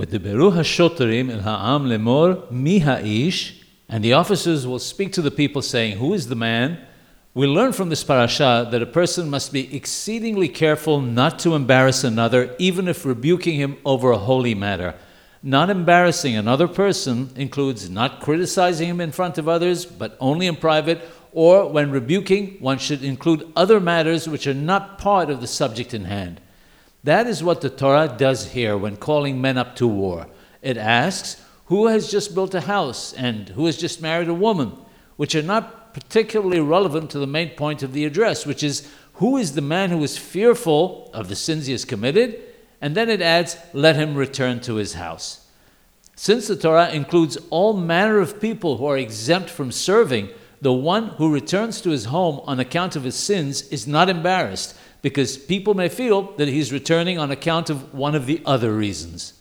ודיברו השוטרים אל העם לאמור, מי האיש? And the officers will speak to the people saying, Who is the man? We learn from this parasha that a person must be exceedingly careful not to embarrass another, even if rebuking him over a holy matter. Not embarrassing another person includes not criticizing him in front of others, but only in private, or when rebuking, one should include other matters which are not part of the subject in hand. That is what the Torah does here when calling men up to war. It asks, who has just built a house and who has just married a woman, which are not particularly relevant to the main point of the address, which is who is the man who is fearful of the sins he has committed, and then it adds, let him return to his house. Since the Torah includes all manner of people who are exempt from serving, the one who returns to his home on account of his sins is not embarrassed, because people may feel that he's returning on account of one of the other reasons.